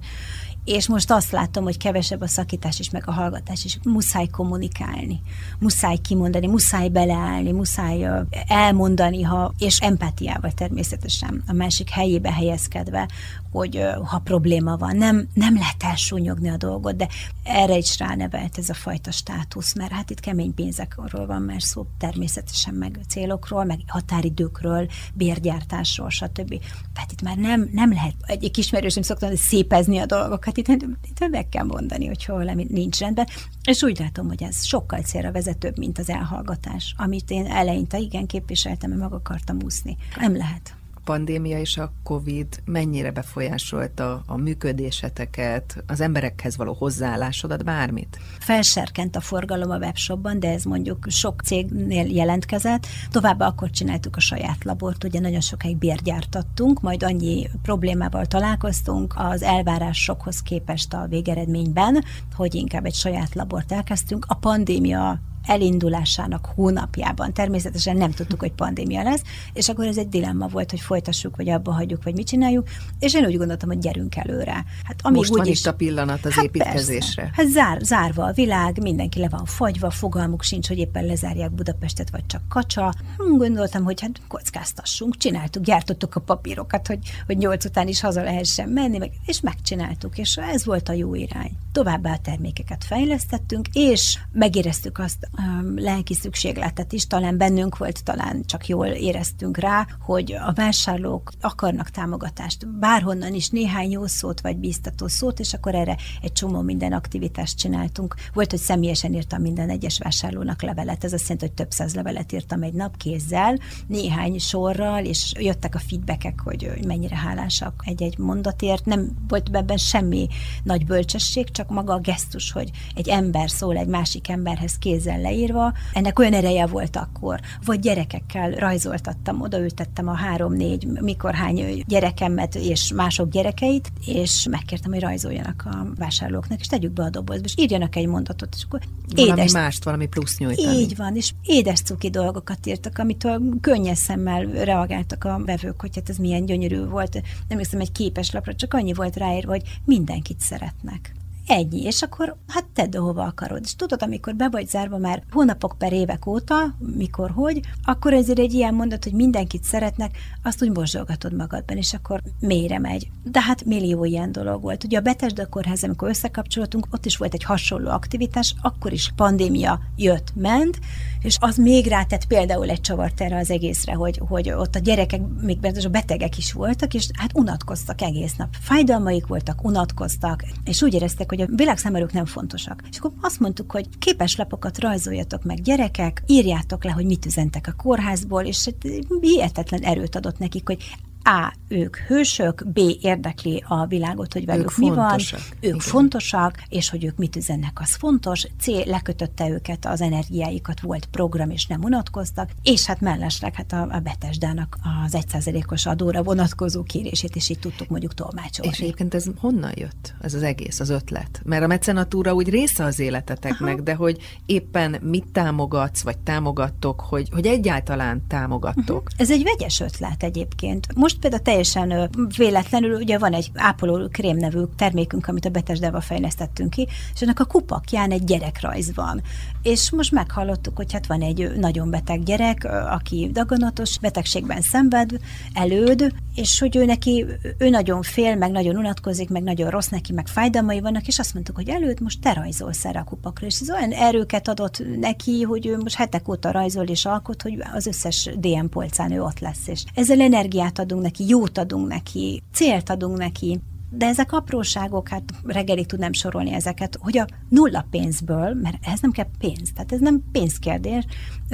és most azt látom, hogy kevesebb a szakítás is, meg a hallgatás is. Muszáj kommunikálni, muszáj kimondani, muszáj beleállni, muszáj elmondani, ha, és empátiával természetesen a másik helyébe helyezkedve, hogy ha probléma van, nem, nem lehet elsúnyogni a dolgot, de erre is ránevelt ez a fajta státusz, mert hát itt kemény pénzekről van már szó, természetesen meg célokról, meg határidőkről, bérgyártásról, stb. Tehát itt már nem, nem lehet, egy ismerősöm szoktam szépezni a dolgokat, itt, meg kell mondani, hogy hol nincs rendben, és úgy látom, hogy ez sokkal célra vezetőbb, mint az elhallgatás, amit én eleinte igen képviseltem, meg akartam úszni. Nem lehet pandémia és a COVID mennyire befolyásolta a működéseteket, az emberekhez való hozzáállásodat, bármit? Felserkent a forgalom a webshopban, de ez mondjuk sok cégnél jelentkezett. Továbbá akkor csináltuk a saját labort, ugye nagyon sokáig bérgyártattunk, majd annyi problémával találkoztunk az elvárásokhoz képest a végeredményben, hogy inkább egy saját labort elkezdtünk. A pandémia elindulásának hónapjában. Természetesen nem tudtuk, hogy pandémia lesz, és akkor ez egy dilemma volt, hogy folytassuk, vagy abba hagyjuk, vagy mit csináljuk, és én úgy gondoltam, hogy gyerünk előre. Hát amíg Most van is, itt a pillanat az hát építkezésre. Persze. Hát zár, zárva a világ, mindenki le van fagyva, fogalmuk sincs, hogy éppen lezárják Budapestet, vagy csak kacsa. Hm, gondoltam, hogy hát kockáztassunk, csináltuk, gyártottuk a papírokat, hogy, hogy nyolc után is haza lehessen menni, meg, és megcsináltuk, és ez volt a jó irány. Továbbá a termékeket fejlesztettünk, és megéreztük azt lelki szükségletet is, talán bennünk volt, talán csak jól éreztünk rá, hogy a vásárlók akarnak támogatást, bárhonnan is néhány jó szót vagy bíztató szót, és akkor erre egy csomó minden aktivitást csináltunk. Volt, hogy személyesen írtam minden egyes vásárlónak levelet, ez azt jelenti, hogy több száz levelet írtam egy nap kézzel, néhány sorral, és jöttek a feedbackek, hogy mennyire hálásak egy-egy mondatért. Nem volt ebben semmi nagy bölcsesség, csak maga a gesztus, hogy egy ember szól egy másik emberhez kézzel leírva, ennek olyan ereje volt akkor. Vagy gyerekekkel rajzoltattam, odaültettem a három-négy, mikor hány gyerekemet és mások gyerekeit, és megkértem, hogy rajzoljanak a vásárlóknak, és tegyük be a dobozba, és írjanak egy mondatot, és akkor valami édes, mást, valami plusz nyújtani. Így van, és édes cuki dolgokat írtak, amitől könnyes szemmel reagáltak a vevők, hogy hát ez milyen gyönyörű volt. Nem hiszem egy képes lapra, csak annyi volt ráírva, hogy mindenkit szeretnek. Ennyi, és akkor hát tedd, ahova akarod. És tudod, amikor be vagy zárva már hónapok per évek óta, mikor, hogy, akkor ezért egy ilyen mondat, hogy mindenkit szeretnek, azt úgy mozdulgatod magadban, és akkor mélyre megy. De hát millió ilyen dolog volt. Ugye a Betesda kórház, amikor összekapcsoltunk, ott is volt egy hasonló aktivitás, akkor is pandémia jött, ment, és az még rátett például egy csavart erre az egészre, hogy, hogy ott a gyerekek, még a betegek is voltak, és hát unatkoztak egész nap. Fájdalmaik voltak, unatkoztak, és úgy éreztek, hogy hogy a világ számára nem fontosak. És akkor azt mondtuk, hogy képes lapokat rajzoljatok meg gyerekek, írjátok le, hogy mit üzentek a kórházból, és hát hihetetlen erőt adott nekik, hogy a. ők hősök, B. érdekli a világot, hogy velük ők mi fontosak. van, ők Igen. fontosak, és hogy ők mit üzennek, az fontos, C. lekötötte őket, az energiáikat, volt program, és nem unatkoztak, és hát mellesleg hát a, a Betesdának az egyszázalékos adóra vonatkozó kérését is így tudtuk mondjuk tolmácsolni. És egyébként ez honnan jött, ez az egész, az ötlet? Mert a mecenatúra úgy része az életeteknek, Aha. de hogy éppen mit támogatsz, vagy támogattok, hogy, hogy egyáltalán támogattok. Uh-huh. Ez egy vegyes ötlet egyébként. Most például teljesen véletlenül, ugye van egy ápoló krém nevű termékünk, amit a Betesdával fejlesztettünk ki, és ennek a kupakján egy gyerekrajz van. És most meghallottuk, hogy hát van egy nagyon beteg gyerek, aki daganatos betegségben szenved, előd, és hogy ő neki, ő nagyon fél, meg nagyon unatkozik, meg nagyon rossz neki, meg fájdalmai vannak, és azt mondtuk, hogy előtt most te rajzolsz erre a kupakra, és ez olyan erőket adott neki, hogy ő most hetek óta rajzol és alkot, hogy az összes DM polcán ő ott lesz, és ezzel energiát adunk neki, jót adunk neki, célt adunk neki, de ezek apróságok, hát reggelig tudnám sorolni ezeket, hogy a nulla pénzből, mert ez nem kell pénz, tehát ez nem pénzkérdés,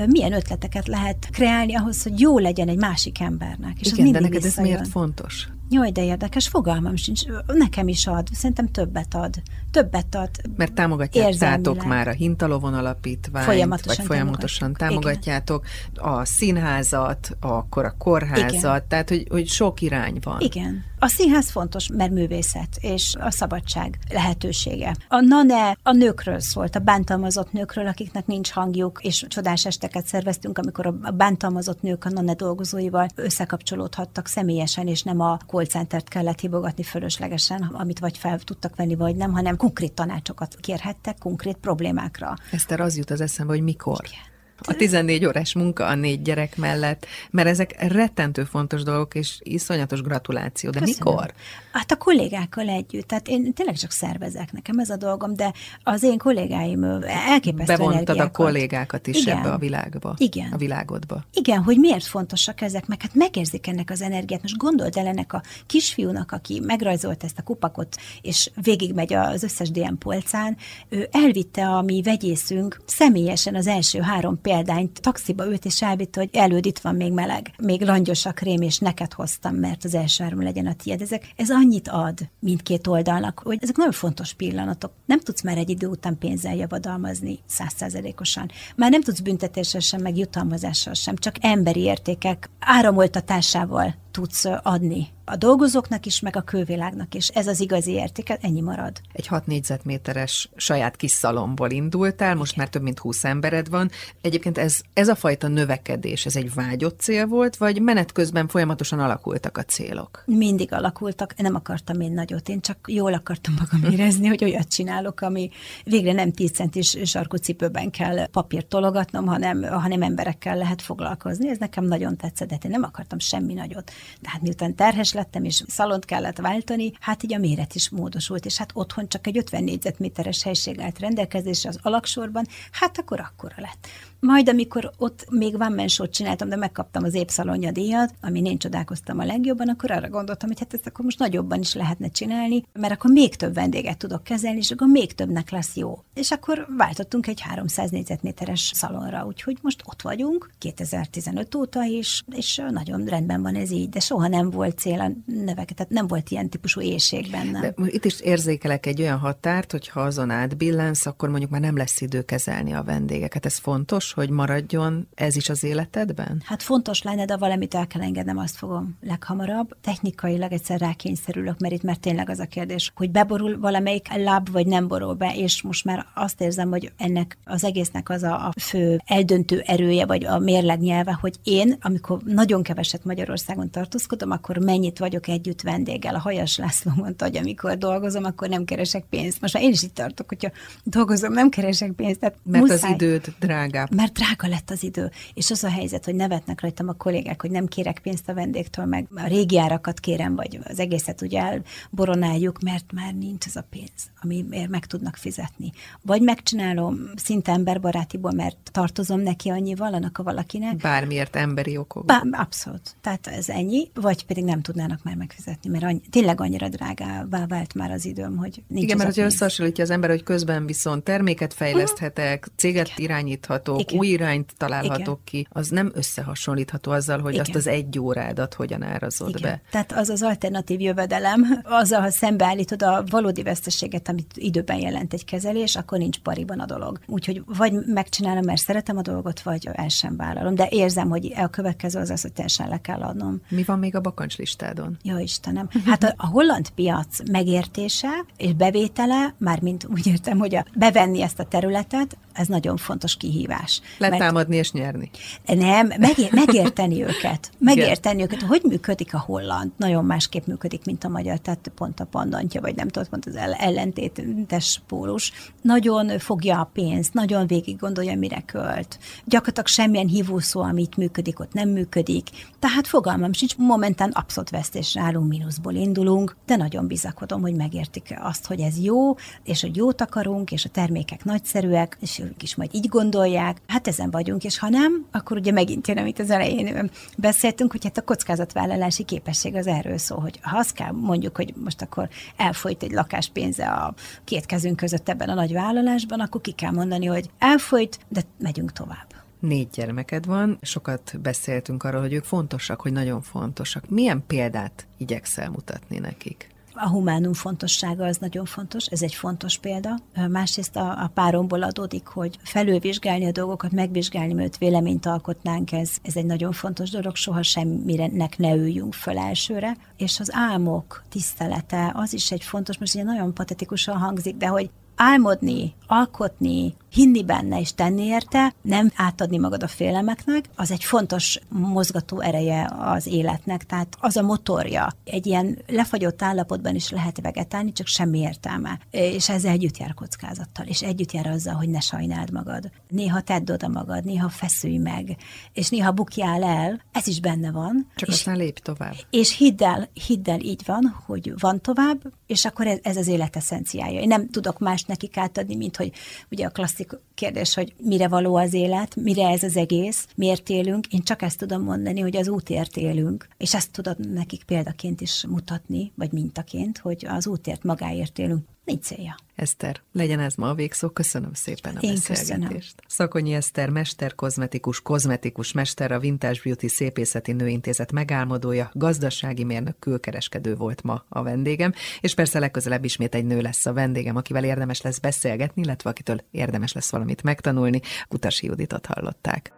milyen ötleteket lehet kreálni ahhoz, hogy jó legyen egy másik embernek. És Igen, de neked visszajön. ez miért fontos? Jaj, de érdekes, fogalmam sincs. Nekem is ad, szerintem többet ad. Többet ad. Mert támogatjátok már a Hintalovon alapítványt, folyamatosan vagy folyamatosan támogatjátok Igen. a színházat, akkor a kórházat, Igen. tehát hogy, hogy sok irány van. Igen. A színház fontos, mert művészet, és a szabadság lehetősége. A NANE a nőkről szólt, a bántalmazott nőkről, akiknek nincs hangjuk, és csodás esteket szerveztünk, amikor a bántalmazott nők a NANE dolgozóival összekapcsolódhattak személyesen, és nem a call centert kellett hívogatni fölöslegesen, amit vagy fel tudtak venni, vagy nem, hanem konkrét tanácsokat kérhettek konkrét problémákra. Eszter, az jut az eszembe, hogy mikor. Igen a 14 órás munka a négy gyerek mellett, mert ezek rettentő fontos dolgok, és iszonyatos gratuláció. De Köszönöm. mikor? Hát a kollégákkal együtt. Tehát én tényleg csak szervezek, nekem ez a dolgom, de az én kollégáim elképesztő Bevontad a kollégákat is Igen. ebbe a világba. Igen. A világodba. Igen, hogy miért fontosak ezek, meg hát megérzik ennek az energiát. Most gondold el ennek a kisfiúnak, aki megrajzolt ezt a kupakot, és végigmegy az összes DM polcán, ő elvitte a mi vegyészünk személyesen az első három példányt, taxiba ült és elvitte, hogy előd itt van még meleg, még langyos a krém, és neked hoztam, mert az első három legyen a tiéd. Ezek, ez annyit ad mindkét oldalnak, hogy ezek nagyon fontos pillanatok. Nem tudsz már egy idő után pénzzel javadalmazni százszázalékosan. Már nem tudsz büntetéssel sem, meg jutalmazással sem, csak emberi értékek áramoltatásával tudsz adni a dolgozóknak is, meg a külvilágnak is. Ez az igazi érték, ennyi marad. Egy 6 négyzetméteres saját kis szalomból indultál, most Igen. már több mint 20 embered van. Egyébként ez, ez a fajta növekedés, ez egy vágyott cél volt, vagy menet közben folyamatosan alakultak a célok? Mindig alakultak, nem akartam én nagyot, én csak jól akartam magam (laughs) érezni, hogy olyat csinálok, ami végre nem 10 centis sarkucipőben kell papírt tologatnom, hanem, hanem emberekkel lehet foglalkozni. Ez nekem nagyon tetszett, de én nem akartam semmi nagyot. De hát miután terhes lettem, és szalont kellett váltani, hát így a méret is módosult, és hát otthon csak egy 50 négyzetméteres helység állt rendelkezésre az alaksorban, hát akkor akkora lett. Majd, amikor ott még van mensót csináltam, de megkaptam az épszalonja díjat, ami én csodálkoztam a legjobban, akkor arra gondoltam, hogy hát ezt akkor most nagyobban is lehetne csinálni, mert akkor még több vendéget tudok kezelni, és akkor még többnek lesz jó. És akkor váltottunk egy 300 négyzetméteres szalonra, úgyhogy most ott vagyunk, 2015 óta is, és nagyon rendben van ez így, de soha nem volt cél a növeket, tehát nem volt ilyen típusú éjség benne. De itt is érzékelek egy olyan határt, hogy ha azon átbillensz, akkor mondjuk már nem lesz idő kezelni a vendégeket. Ez fontos, hogy maradjon ez is az életedben? Hát fontos lenne, de valamit el kell engednem, azt fogom leghamarabb. Technikailag egyszer rákényszerülök, mert itt már tényleg az a kérdés, hogy beborul valamelyik láb, vagy nem borul be, és most már azt érzem, hogy ennek az egésznek az a, a fő eldöntő erője, vagy a mérleg nyelve, hogy én, amikor nagyon keveset Magyarországon tartózkodom, akkor mennyit vagyok együtt vendéggel. A Hajas László mondta, hogy amikor dolgozom, akkor nem keresek pénzt. Most már én is itt tartok, hogyha dolgozom, nem keresek pénzt. Tehát Mert muszáj, az időt drágább. Mert drága lett az idő. És az a helyzet, hogy nevetnek rajtam a kollégák, hogy nem kérek pénzt a vendégtől, meg a régi árakat kérem, vagy az egészet ugye elboronáljuk, mert már nincs ez a pénz, amiért meg tudnak fizetni. Vagy megcsinálom szinte emberbarátiból, mert tartozom neki annyival, annak a valakinek. Bármiért emberi okok. Bár, abszolút. Tehát ez ennyi, vagy pedig nem tudnának már megfizetni, mert annyi, tényleg annyira drágává vált már az időm, hogy nincs Igen, mert hogyha összehasonlítja az ember, hogy közben viszont terméket fejleszthetek, céget Igen. irányíthatok, Igen. új irányt találhatok Igen. ki, az nem összehasonlítható azzal, hogy Igen. azt az egy órádat hogyan árazod Igen. be. Tehát az az alternatív jövedelem, azzal, ha szembeállítod a valódi veszteséget, amit időben jelent egy kezelés, akkor nincs pariban a dolog. Úgyhogy vagy megcsinálom, mert szeretem a dolgot, vagy el sem vállalom. De érzem, hogy a következő az az, hogy teljesen le kell adnom. Mi van még a bakancslistádon? Jó Istenem. Hát a, a holland piac megértése és bevétele, mármint úgy értem, hogy a, bevenni ezt a területet, ez nagyon fontos kihívás. Letámadni és nyerni. Nem, megér, megérteni őket. (laughs) Megérteni őket, hogy működik a holland. Nagyon másképp működik, mint a magyar, tehát pont a pandantja, vagy nem tudom, pont az ellentétes pólus. Nagyon fogja a pénzt, nagyon végig gondolja, mire költ. Gyakorlatilag semmilyen hívószó, amit működik, ott nem működik. Tehát fogalmam sincs, momentán abszolút vesztésre állunk, mínuszból indulunk, de nagyon bizakodom, hogy megértik azt, hogy ez jó, és hogy jót akarunk, és a termékek nagyszerűek, és ők is majd így gondolják. Hát ezen vagyunk, és ha nem, akkor ugye megint jön, amit az elején beszéltünk, hogy hát a kockázatvállalási képesség az erről szól, hogy ha azt kell mondjuk, hogy most akkor elfolyt egy lakáspénze a két kezünk között ebben a nagy vállalásban, akkor ki kell mondani, hogy elfolyt, de megyünk tovább négy gyermeked van, sokat beszéltünk arról, hogy ők fontosak, hogy nagyon fontosak. Milyen példát igyekszel mutatni nekik? A humánum fontossága az nagyon fontos, ez egy fontos példa. Másrészt a, a páromból adódik, hogy felülvizsgálni a dolgokat, megvizsgálni, mert véleményt alkotnánk, ez, ez egy nagyon fontos dolog, soha semmirenek ne üljünk föl elsőre. És az álmok tisztelete, az is egy fontos, most ugye nagyon patetikusan hangzik, de hogy álmodni, alkotni, hinni benne és tenni érte, nem átadni magad a félelmeknek, az egy fontos mozgató ereje az életnek, tehát az a motorja. Egy ilyen lefagyott állapotban is lehet vegetálni, csak semmi értelme. És ez együtt jár kockázattal, és együtt jár azzal, hogy ne sajnáld magad. Néha tedd oda magad, néha feszülj meg, és néha bukjál el, ez is benne van. Csak és, aztán lép tovább. És hidd el, hidd el, így van, hogy van tovább, és akkor ez, ez az élet eszenciája. Én nem tudok más nekik átadni, mint hogy ugye a klasszik kérdés, hogy mire való az élet, mire ez az egész, miért élünk. Én csak ezt tudom mondani, hogy az útért élünk, és ezt tudod nekik példaként is mutatni, vagy mintaként, hogy az útért magáért élünk. Nincs célja. Eszter, legyen ez ma a végszó. Köszönöm szépen a Én beszélgetést. Köszönöm. Szakonyi Eszter, mester, kozmetikus, kozmetikus mester, a Vintage Beauty Szépészeti Nőintézet megálmodója, gazdasági mérnök, külkereskedő volt ma a vendégem, és persze legközelebb ismét egy nő lesz a vendégem, akivel érdemes lesz beszélgetni, illetve akitől érdemes lesz valamit megtanulni. Kutasi Juditot hallották.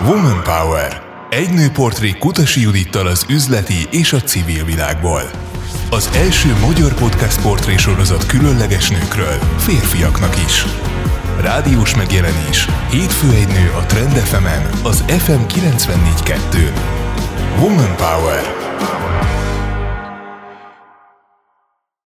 Woman Power Egy nőportré Kutasi Judittal az üzleti és a civil világból. Az első magyar podcast portré sorozat különleges nőkről, férfiaknak is. Rádiós megjelenés. Hétfő egy nő a Trend FM-en, az FM 94.2-n. Woman Power.